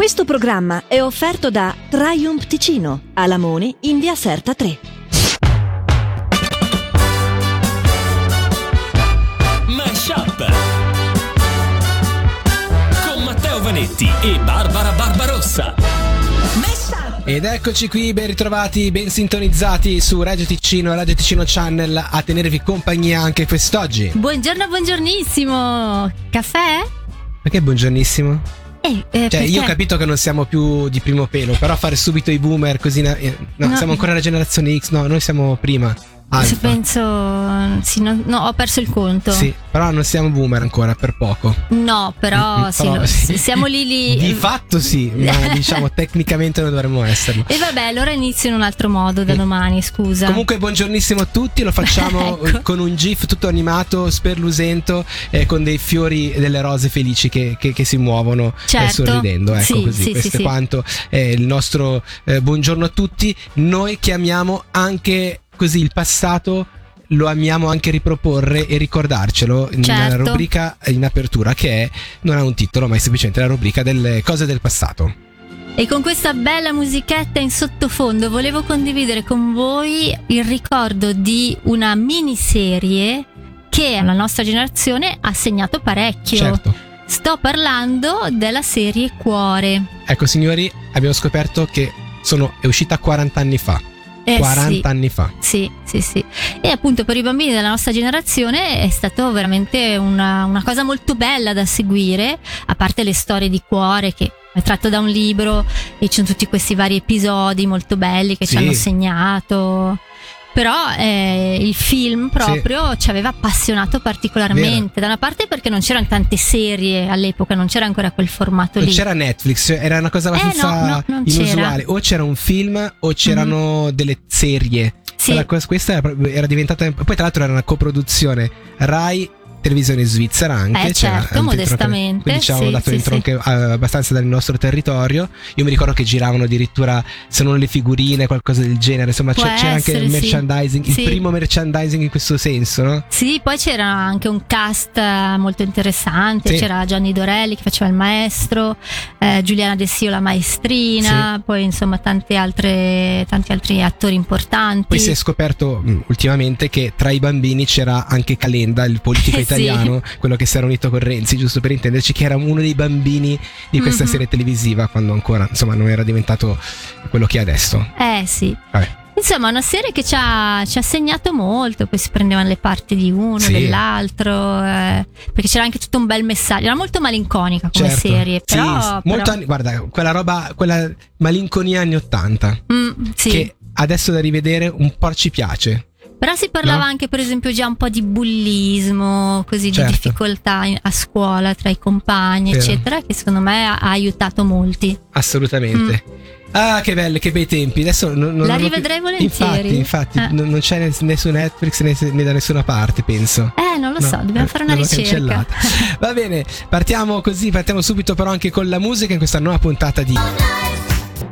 Questo programma è offerto da Triumph Ticino, a Lamoni, in via Serta 3. Mashup con Matteo Vanetti e Barbara Barbarossa. Ed eccoci qui, ben ritrovati, ben sintonizzati su Radio Ticino e Radio Ticino Channel a tenervi compagnia anche quest'oggi. Buongiorno, buongiornissimo. Caffè? Perché buongiornissimo? Eh, eh, Cioè, io ho capito che non siamo più di primo pelo, però fare subito i boomer così. eh, No, No. siamo ancora la generazione X, no, noi siamo prima. Alfa. penso. Sì, no, no, ho perso il conto. Sì, però non siamo boomer ancora, per poco. No, però, Mm, sì, però lo- sì. siamo lì lì. Di fatto sì, ma diciamo tecnicamente non dovremmo esserlo. E vabbè, allora inizio in un altro modo da Sì. domani, scusa. Comunque buongiornissimo a tutti, lo facciamo Ecco. con un gif tutto animato, sperlusento, eh, con dei fiori e delle rose felici che, che- che si muovono eh, Certo. sorridendo. Ecco Sì, così, sì, questo è quanto è il nostro eh, buongiorno a tutti. Noi chiamiamo anche così il passato. Lo amiamo anche riproporre e ricordarcelo nella Certo. rubrica in apertura che è, non ha un titolo ma è semplicemente la rubrica delle cose del passato. E con questa bella musichetta in sottofondo volevo condividere con voi il ricordo di una miniserie che alla nostra generazione ha segnato parecchio. Certo. Sto parlando della serie Cuore. Ecco signori, abbiamo scoperto che sono, è uscita 40 anni fa. Eh 40 sì. anni fa. Sì, sì, sì. E appunto per i bambini della nostra generazione è stato veramente una, una cosa molto bella da seguire, a parte le storie di cuore che è tratto da un libro e ci sono tutti questi vari episodi molto belli che Sì. ci hanno segnato. Però eh, il film proprio ci aveva appassionato particolarmente. Da una parte perché non c'erano tante serie all'epoca, non c'era ancora quel formato Non lì. c'era Netflix, era una cosa Eh, abbastanza no, no, non inusuale. O c'era un film o c'erano delle serie. Sì. Quella- questa- era diventata. Poi, tra l'altro, era una coproduzione Rai. Televisione svizzera anche. Eh, certo, modestamente, Quindi ci avevano sì, dato sì, dentro sì. anche abbastanza del nostro territorio. Io mi ricordo che giravano addirittura, se non le figurine, qualcosa del genere. Insomma, Può c'era anche il essere, merchandising, il primo merchandising in questo senso, no? Sì, poi c'era anche un cast eh, molto interessante, c'era Gianni Dorelli che faceva il maestro, eh, Giuliana De Sio la maestrina, poi insomma tante altre, tanti altri attori importanti. Poi si è scoperto mh, ultimamente che tra i bambini c'era anche Calenda, il politico Sì. italiano, quello che si era unito con Renzi, giusto per intenderci, che era uno dei bambini di questa Mhm. serie televisiva quando ancora insomma non era diventato quello che è adesso. Eh sì. Vabbè. Insomma, una serie che ci ha, ci ha segnato molto, poi si prendevano le parti di uno, Sì. dell'altro, eh, perché c'era anche tutto un bel messaggio, era molto malinconica come Certo. serie, Sì, però... sì, molto però- anni- guarda, quella roba, quella malinconia anni 80, Mm, sì. che adesso da rivedere un po' ci piace. Però si parlava No? anche, per esempio, già un po' di bullismo, così Certo. di difficoltà a scuola tra i compagni, Vero. eccetera, che secondo me ha, ha aiutato molti. Assolutamente. Ah, che belle, che bei tempi. Adesso non, non Mm. La rivedrei più- volentieri. Infatti, infatti Eh. non, non c'è né, su Netflix né, né da nessuna parte, penso. Eh, non lo No, so, dobbiamo eh, fare una ricerca. cancellata. Va bene, partiamo così, partiamo subito però anche con la musica in questa nuova puntata di...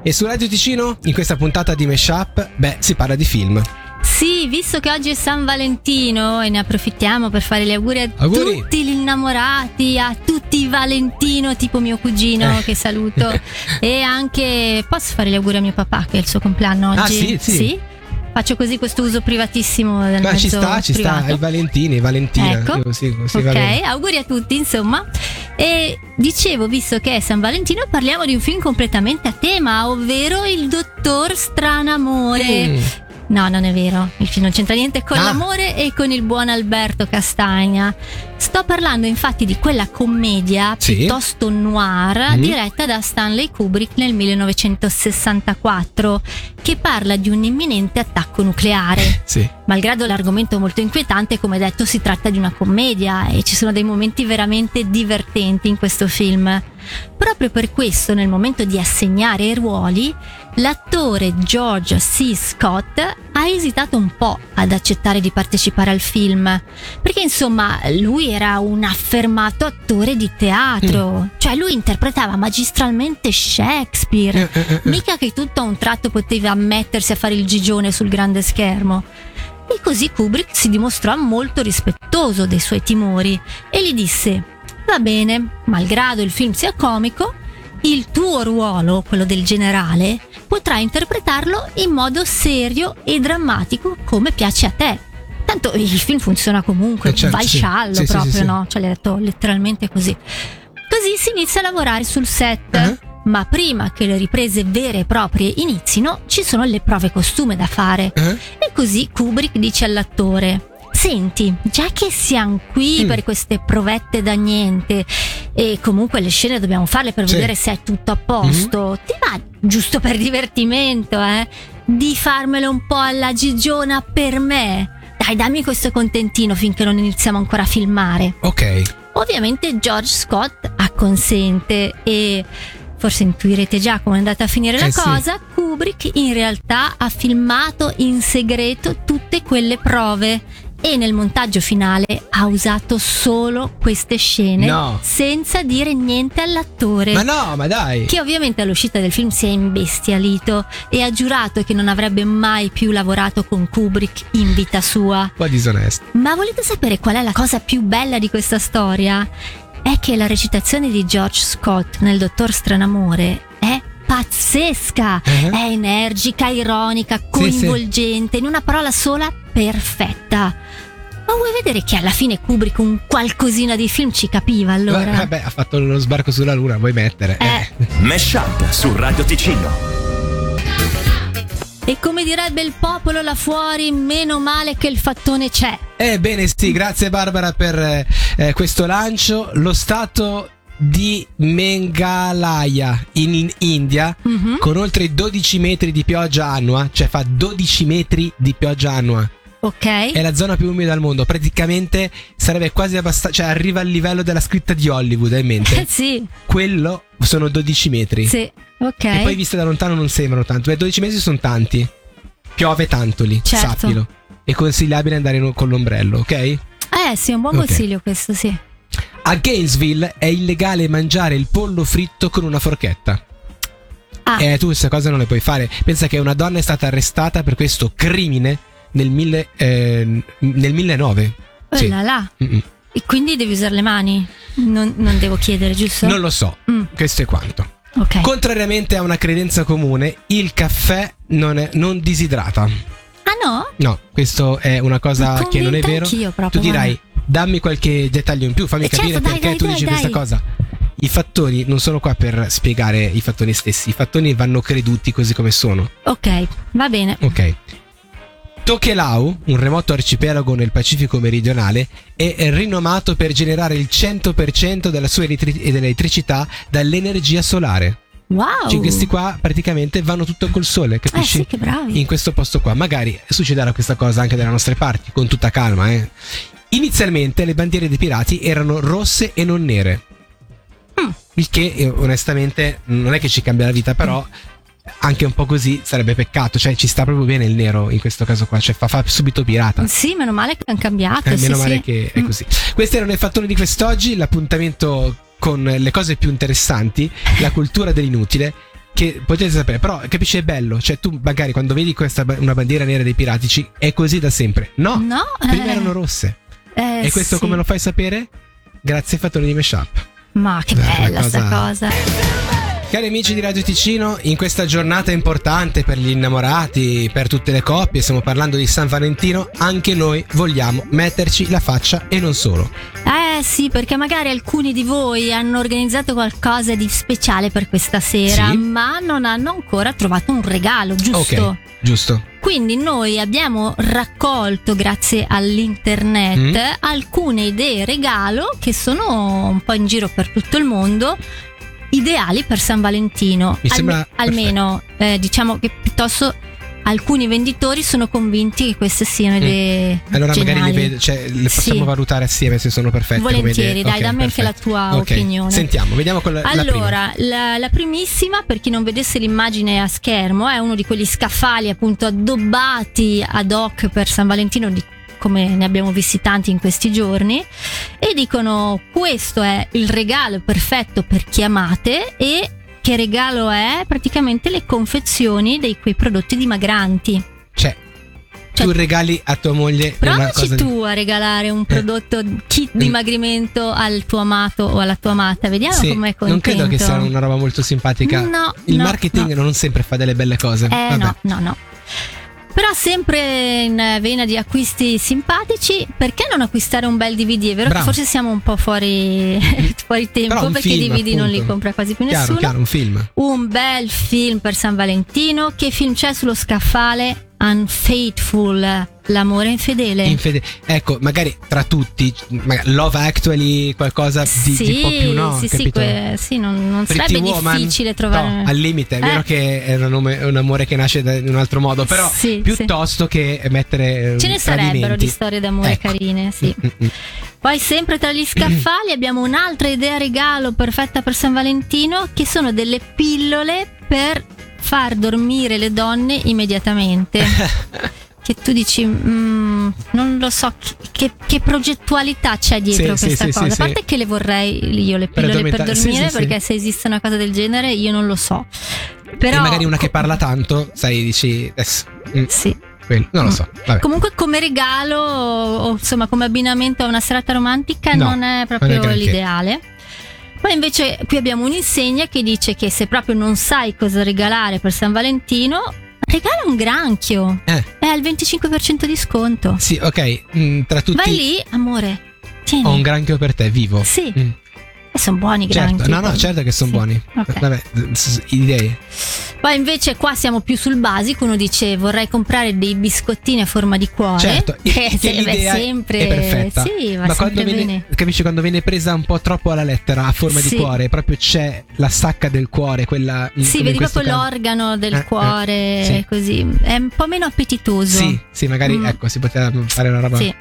E su Radio Ticino, in questa puntata di Meshup, beh, si parla di film. Sì, visto che oggi è San Valentino e ne approfittiamo per fare gli auguri a Auguri. tutti gli innamorati, a tutti i Valentino, tipo mio cugino Eh. che saluto, e anche posso fare gli auguri a mio papà che è il suo compleanno oggi? Ah, sì, sì. Faccio così questo uso privatissimo del Ma ci sta, ci privato. sta, ai Valentini, Valentina. Ecco. Così, così ok, auguri a tutti, insomma. E dicevo, visto che è San Valentino, parliamo di un film completamente a tema, ovvero Il Dottor Stranamore. Mm. No, non è vero. Il film non c'entra niente con Ah. l'amore e con il buon Alberto Castagna. Sto parlando infatti di quella commedia Sì. piuttosto noir Mm. diretta da Stanley Kubrick nel 1964, che parla di un imminente attacco nucleare. Sì. Malgrado l'argomento molto inquietante, come detto, si tratta di una commedia e ci sono dei momenti veramente divertenti in questo film. Proprio per questo, nel momento di assegnare i ruoli, l'attore George C. Scott ha esitato un po' ad accettare di partecipare al film, perché insomma lui era un affermato attore di teatro, cioè lui interpretava magistralmente Shakespeare. Eh, eh, eh, eh. Mica che tutto a un tratto poteva mettersi a fare il gigione sul grande schermo. E così Kubrick si dimostrò molto rispettoso dei suoi timori e gli disse: Va bene, malgrado il film sia comico, il tuo ruolo, quello del generale, potrai interpretarlo in modo serio e drammatico come piace a te. Tanto il film funziona comunque, Eh, certo, va al sciallo Sì, proprio, sì, sì. no? Cioè l'hai detto letteralmente così. Così si inizia a lavorare sul set. Ah. Ma prima che le riprese vere e proprie inizino, ci sono le prove costume da fare. Eh? E così Kubrick dice all'attore: Senti, già che siamo qui Mm. per queste provette da niente e comunque le scene dobbiamo farle per Sì. vedere se è tutto a posto, ti va giusto per divertimento, eh? Di farmelo un po' alla gigiona per me. Dai, dammi questo contentino finché non iniziamo ancora a filmare. Ok. Ovviamente George Scott acconsente e forse intuirete già come è andata a finire la Eh sì. cosa. Kubrick in realtà ha filmato in segreto tutte quelle prove e nel montaggio finale ha usato solo queste scene No. senza dire niente all'attore. Ma no, ma dai. Che ovviamente all'uscita del film si è imbestialito e ha giurato che non avrebbe mai più lavorato con Kubrick in vita sua. Po' disonesto. Ma volete sapere qual è la cosa più bella di questa storia? È che la recitazione di George Scott nel Dottor Stranamore è pazzesca, Eh? è energica, ironica, coinvolgente, in una parola sola perfetta. Ma vuoi vedere che alla fine Kubrick un qualcosina di film ci capiva allora? Vabbè, ha fatto lo sbarco sulla luna, vuoi mettere? Eh. Mesh Up su Radio Ticino. E come direbbe il popolo là fuori, meno male che il fattone c'è. Ebbene sì, grazie Barbara per eh, questo lancio. Lo stato di Meghalaya in, in India Mhm. con oltre 12 metri di pioggia annua, cioè fa 12 metri di pioggia annua. Ok? È la zona più umida al mondo, praticamente sarebbe quasi abbastanza, cioè arriva al livello della scritta di Hollywood, hai in Eh mente? sì, Quello sono 12 metri. sì, ok. E poi viste da lontano non sembrano tanto. Beh, 12 metri sono tanti. Piove tanto lì, Certo. sappilo. È consigliabile andare con l'ombrello, ok? Eh sì, è un buon Ok. consiglio questo, sì. A Gainesville è illegale mangiare il pollo fritto con una forchetta. Ah, E tu queste cose non le puoi fare. Pensa che una donna è stata arrestata per questo crimine nel, mille, eh, nel 1009. oh Sì. là là. Mm-mm. E quindi devi usare le mani? Non, non devo chiedere, giusto? Non lo so. Mm, Questo è quanto. ok. Contrariamente a una credenza comune, il caffè non, è, non disidrata. ah no? No, questo è una cosa che non è vero. proprio, tu dirai, dammi qualche dettaglio in più, fammi Eh, capire certo, perché dai, tu dai, dici dai. questa cosa. I fattori non sono qua per spiegare i fattori stessi, i fattori vanno creduti così come sono. Ok, va bene. Ok. Tokelau, un remoto arcipelago nel Pacifico meridionale, è rinomato per generare il 100% della sua elettri- dell'elettricità dall'energia solare. Wow. Cioè questi qua praticamente vanno tutto col sole, Eh capisci? sì, che bravi. in questo posto qua. Magari succederà questa cosa anche dalle nostre parti, con tutta calma, eh. Inizialmente le bandiere dei pirati erano rosse e non nere. Mm. Il che eh, onestamente non è che ci cambia la vita, però anche un po' così sarebbe peccato, cioè ci sta proprio bene il nero in questo caso qua, cioè fa, fa subito pirata. Sì, meno male che hanno cambiato. Eh, sì, meno sì. male che è Mm. così. Questi erano i fattori di quest'oggi, l'appuntamento con le cose più interessanti, la cultura dell'inutile. Che potete sapere, però capisci è bello. Cioè, tu magari quando vedi questa una bandiera nera dei pirati, ci- è così da sempre. No, No, prima eh, erano rosse. Eh, e questo sì. come lo fai sapere? Grazie ai fattori di mashup. Ma che Eh, bella sta cosa- cosa. Cari amici di Radio Ticino, in questa giornata importante per gli innamorati, per tutte le coppie, stiamo parlando di San Valentino, anche noi vogliamo metterci la faccia e non solo. Eh sì, perché magari alcuni di voi hanno organizzato qualcosa di speciale per questa sera, Sì. ma non hanno ancora trovato un regalo, giusto? Ok, giusto. Quindi noi abbiamo raccolto, grazie all'internet, Mm. alcune idee regalo che sono un po' in giro per tutto il mondo. Ideali per San Valentino. Mi sembra almeno, eh, diciamo che piuttosto alcuni venditori sono convinti che queste siano idee. Mm. Allora magari geniali. le, vedo- cioè, le possiamo Sì. valutare assieme se sono perfette. Volentieri, dai, Ok, dammi anche la perfetto. tua Ok, opinione. Sentiamo, vediamo con la, la prima. Allora, la, la primissima, per chi non vedesse l'immagine a schermo, è uno di quegli scaffali appunto addobbati ad hoc per San Valentino, di- come ne abbiamo visti tanti in questi giorni, e dicono questo è il regalo perfetto per chi amate e che regalo è praticamente le confezioni dei quei prodotti dimagranti. Cioè, Cioè, tu regali a tua moglie Provaci cosa di- tu a regalare un prodotto kit Mm. dimagrimento al tuo amato o alla tua amata, vediamo Sì, com'è contento. non credo che sia una roba molto simpatica. No, Il no, marketing no. non sempre fa delle belle cose. Eh Vabbè. no, no, no. Però sempre in vena di acquisti simpatici, perché non acquistare un bel DVD? È vero Bravo. che forse siamo un po' fuori, fuori tempo perché i DVD non li appunto. compra quasi più Chiaro, nessuno. chiaro, un film. Un bel film per San Valentino. Che film c'è sullo scaffale? Unfaithful, l'amore infedele. Infede- ecco, magari tra tutti, magari Love Actually, qualcosa di, sì, di un po' più no, sì, sì, que- sì, non, non sarebbe Woman, difficile trovare. no, al limite, è Eh. vero che è un, amore che nasce da- in un altro modo, però Sì, piuttosto che mettere Ce ne sarebbero di storie d'amore Ecco. carine, sì. Mm, mm, mm. Poi sempre tra gli scaffali abbiamo un'altra idea regalo perfetta per San Valentino che sono delle pillole per far dormire le donne immediatamente. che tu dici, "Mm, non lo so che, che- progettualità c'è dietro Sì, questa sì, cosa. sì, A parte che le vorrei io le Per pillole per sì, dormire, perché se esiste una cosa del genere io non lo so. Però, e magari una che parla tanto, sai, dici adesso, mm, Sì. non lo so. Vabbè. Comunque come regalo o insomma come abbinamento a una serata romantica No, non è non proprio è granché. l'ideale. Poi invece qui abbiamo un'insegna che dice che se proprio non sai cosa regalare per San Valentino, regala un granchio. Eh. È al 25% di sconto. Sì, ok, mm, tra tutti Vai lì, amore. Tieni. ho un granchio per te, vivo. Sì, Mm, sono buoni i certo, granchi. no, no, certo che sono Sì. buoni. Ok. Vabbè, idee. Poi invece qua siamo più sul basico, uno dice vorrei comprare dei biscottini a forma di cuore. Certo, che che l'idea sempre è perfetta. Sì, va Ma sempre quando viene, bene. capisci quando viene presa un po' troppo alla lettera a forma Sì. di cuore, proprio c'è la sacca del cuore, quella in- Sì, vedi proprio caso. l'organo del Eh, eh, cuore, sì. così. È un po' meno appetitoso. Sì, sì, magari Mm. ecco, si poteva fare una roba. Sì.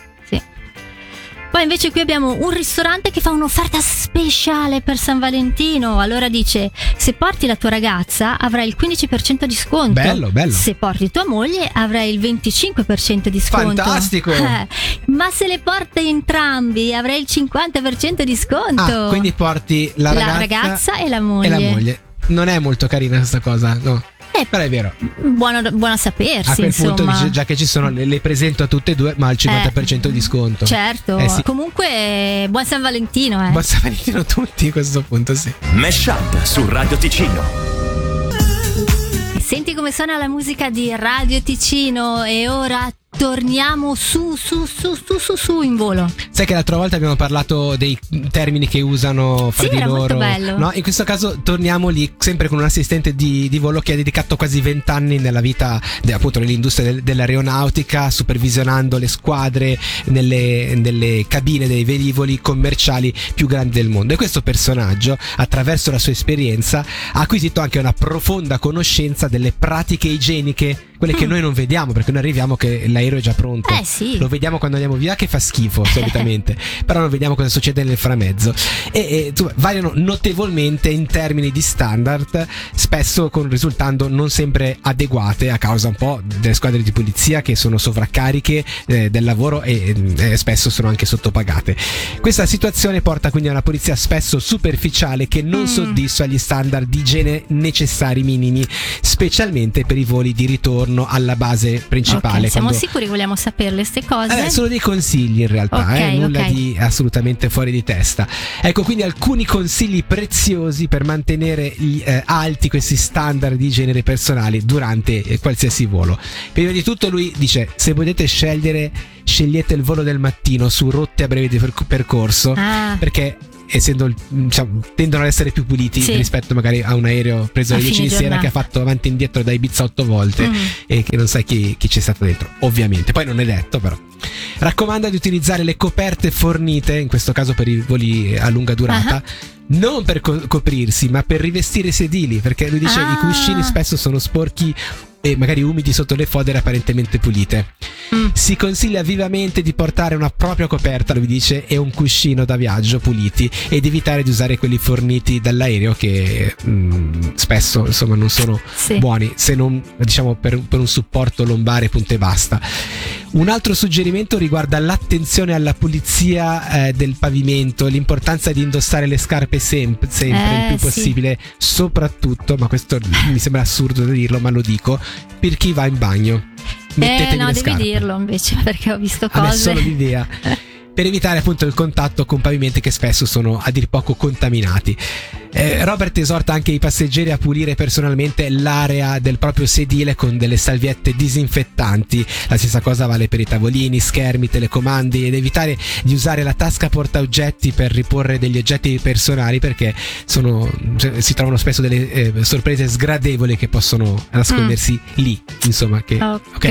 Poi invece qui abbiamo un ristorante che fa un'offerta speciale per San Valentino. Allora dice: se porti la tua ragazza avrai il 15% di sconto. Bello, bello. Se porti tua moglie avrai il 25% di sconto. Fantastico. Eh, ma se le porti entrambi avrai il 50% di sconto. Ah, quindi porti la La ragazza, ragazza e la moglie. e la moglie. Non è molto carina questa cosa, no. Eh, Però è vero. buono, buono a sapersi, A quel insomma. punto dice, già che ci sono, le, le presento a tutte e due, ma al 50% di sconto. Certo, Eh sì. comunque buon San Valentino, eh. Buon San Valentino a tutti a questo punto, sì. Mesh Up su Radio Ticino. Senti come suona la musica di Radio Ticino e ora torniamo su, su, su, su, su, su in volo. Sai che l'altra volta abbiamo parlato dei termini che usano fra Sì, di loro. No? In questo caso torniamo lì sempre con un assistente di, di volo che ha dedicato quasi vent'anni nella vita de- appunto nell'industria del- dell'aeronautica, supervisionando le squadre nelle, nelle cabine dei velivoli commerciali più grandi del mondo. E questo personaggio, attraverso la sua esperienza, ha acquisito anche una profonda conoscenza delle pratiche igieniche, quelle che Mm. noi non vediamo perché noi arriviamo che l'aereo è già pronto. Eh sì. Lo vediamo quando andiamo via che fa schifo solitamente, però non vediamo cosa succede nel framezzo. E, e insomma, variano notevolmente in termini di standard, spesso con risultando non sempre adeguate a causa un po' delle squadre di polizia che sono sovraccariche eh, del lavoro e eh, spesso sono anche sottopagate. Questa situazione porta quindi a una polizia spesso superficiale che non Mm. soddisfa gli standard di igiene necessari minimi, specialmente per i voli di ritorno alla base principale. Ok, siamo quando- sicuri che vogliamo saperle queste cose? eh, sono dei consigli in realtà, Ok, eh, nulla ok. di assolutamente fuori di testa. Ecco quindi alcuni consigli preziosi per mantenere gli, eh, alti questi standard di genere personali durante eh, qualsiasi volo. Prima di tutto lui dice se potete scegliere scegliete il volo del mattino su rotte a breve percorso Ah, perché essendo diciamo, tendono ad essere più puliti Sì. rispetto magari a un aereo preso alle 10 di sera che ha fatto avanti e indietro da Ibiza otto volte mm. e che non sai chi, chi c'è stato dentro, ovviamente. Poi non è detto, però. Raccomanda di utilizzare le coperte fornite, in questo caso per i voli a lunga durata. Ah. Non per co- coprirsi, ma per rivestire i sedili, perché lui dice Ah. i cuscini spesso sono sporchi e magari umidi sotto le fodere apparentemente pulite. Mm. Si consiglia vivamente di portare una propria coperta, lui dice, e un cuscino da viaggio puliti ed evitare di usare quelli forniti dall'aereo che mm, spesso insomma non sono Sì. buoni se non diciamo per, per un supporto lombare punto e basta. Un altro suggerimento riguarda l'attenzione alla pulizia eh, del pavimento, l'importanza di indossare le scarpe sem- sempre il Eh, più sì. possibile, soprattutto, ma questo mi sembra assurdo da dirlo, ma lo dico, per chi va in bagno. mettetevi Eh, no, devi scarpe. dirlo invece, perché ho visto A me cose. solo l'idea. Per evitare appunto il contatto con pavimenti che spesso sono a dir poco contaminati. Eh, Robert esorta anche i passeggeri a pulire personalmente l'area del proprio sedile con delle salviette disinfettanti. La stessa cosa vale per i tavolini, schermi, telecomandi ed evitare di usare la tasca porta oggetti per riporre degli oggetti personali perché sono, si trovano spesso delle eh, sorprese sgradevoli che possono nascondersi lì. Insomma, che, Ok.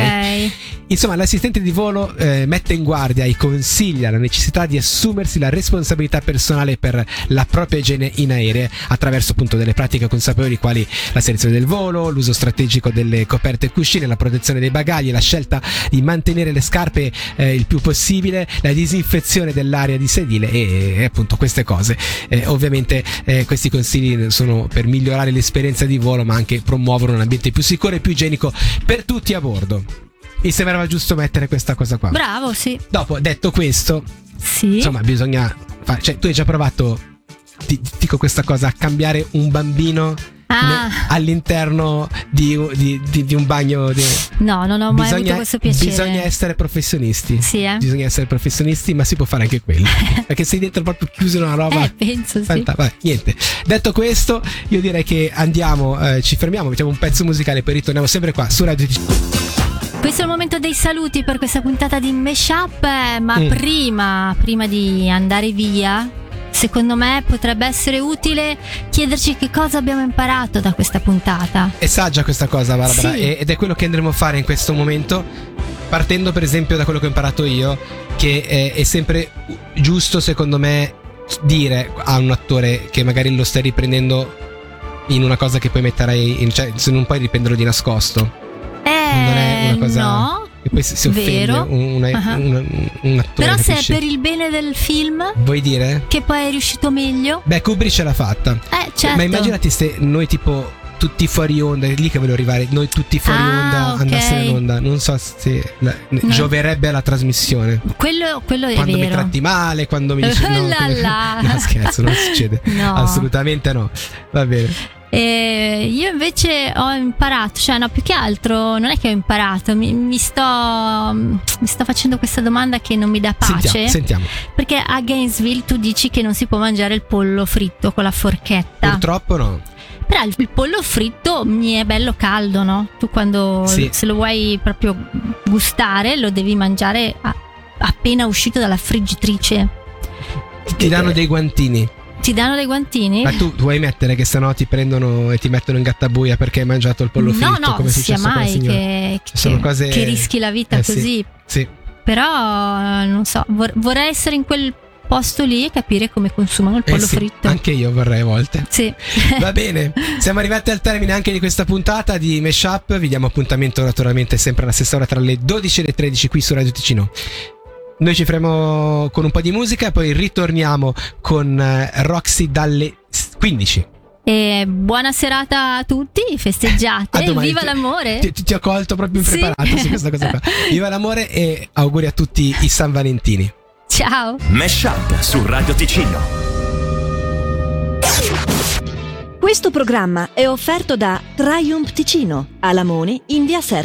Insomma, l'assistente di volo eh, mette in guardia e consiglia la necessità di assumersi la responsabilità personale per la propria igiene in aereo attraverso appunto delle pratiche consapevoli quali la selezione del volo, l'uso strategico delle coperte e cuscine, la protezione dei bagagli, la scelta di mantenere le scarpe eh, il più possibile, la disinfezione dell'area di sedile e, e appunto queste cose. Eh, ovviamente eh, questi consigli sono per migliorare l'esperienza di volo ma anche promuovono un ambiente più sicuro e più igienico per tutti a bordo. Mi sembrava giusto mettere questa cosa qua. Bravo, sì. Dopo, detto questo, Sì. insomma, bisogna fare. Cioè, tu hai già provato, ti, ti dico questa cosa, cambiare un bambino Ah. all'interno di, di- di- di un bagno? no, non ho mai avuto questo piacere. bisogna essere professionisti. Sì, eh? Bisogna essere professionisti, ma si può fare anche quello. perché sei dentro proprio chiuso in una roba. Eh, penso sì. Fanta- vabbè, niente. Detto questo, io direi che andiamo, eh, ci fermiamo, mettiamo un pezzo musicale, poi ritorniamo sempre qua su Radio TC. Questo è il momento dei saluti per questa puntata di Meshup, eh, ma Mm. prima, prima di andare via, secondo me potrebbe essere utile chiederci che cosa abbiamo imparato da questa puntata. È saggia questa cosa, Barbara, Sì. ed è quello che andremo a fare in questo momento. Partendo, per esempio, da quello che ho imparato io, che è, è sempre giusto, secondo me, dire a un attore che magari lo stai riprendendo in una cosa che poi metterai in, cioè, se non puoi riprenderlo di nascosto. Eh, Non è una cosa- no. E poi si, si offende Vero. un, una- Ah. un- un attore. Però se è capisci? per il bene del film, Vuoi dire? che poi è riuscito meglio, Beh, Kubrick ce l'ha fatta. eh certo. Ma immaginati se noi tipo tutti fuori onda, è lì che volevo arrivare, noi tutti fuori Ah, onda ok. andassero in onda, non so se la- No. gioverebbe alla trasmissione. Quello, quello è Quando mi vero. tratti male, quando mi dici no, la. no, scherzo, non succede. No. Assolutamente no. Va bene. E io invece ho imparato, cioè no, più che altro non è che ho imparato, mi, mi sto, mi sto facendo questa domanda che non mi dà pace. Sentiamo, sentiamo. Perché a Gainesville tu dici che non si può mangiare il pollo fritto con la forchetta. Purtroppo no. Però il, il pollo fritto mi è bello caldo, no? Tu quando Sì. se lo vuoi proprio gustare lo devi mangiare a- appena uscito dalla friggitrice. Ti danno dei guantini. Ti danno dei guantini? Ma tu vuoi mettere che sennò ti prendono e ti mettono in gattabuia perché hai mangiato il pollo no, fritto? no, come è sia mai che, Sono che- cose- che rischi la vita Eh, sì. così. Sì. Però eh, non so, vor- vorrei essere in quel posto lì e capire come consumano il Eh pollo sì, fritto. Anche io vorrei a volte. Sì. Va bene, siamo arrivati al termine anche di questa puntata di Meshup. Vi diamo appuntamento naturalmente sempre alla stessa ora tra le 12 e le 13 qui su Radio Ticino. Noi ci faremo con un po' di musica e poi ritorniamo con eh, Roxy dalle 15. E buona serata a tutti, festeggiate, viva Ti- l'amore! Ti, ti ho colto proprio Sì. impreparato su questa cosa qua. Viva l'amore e auguri a tutti i San Valentini. Ciao! Mesh Up su Radio Ticino. Questo programma è offerto da Triumph Ticino, a Lamone, in via Serta.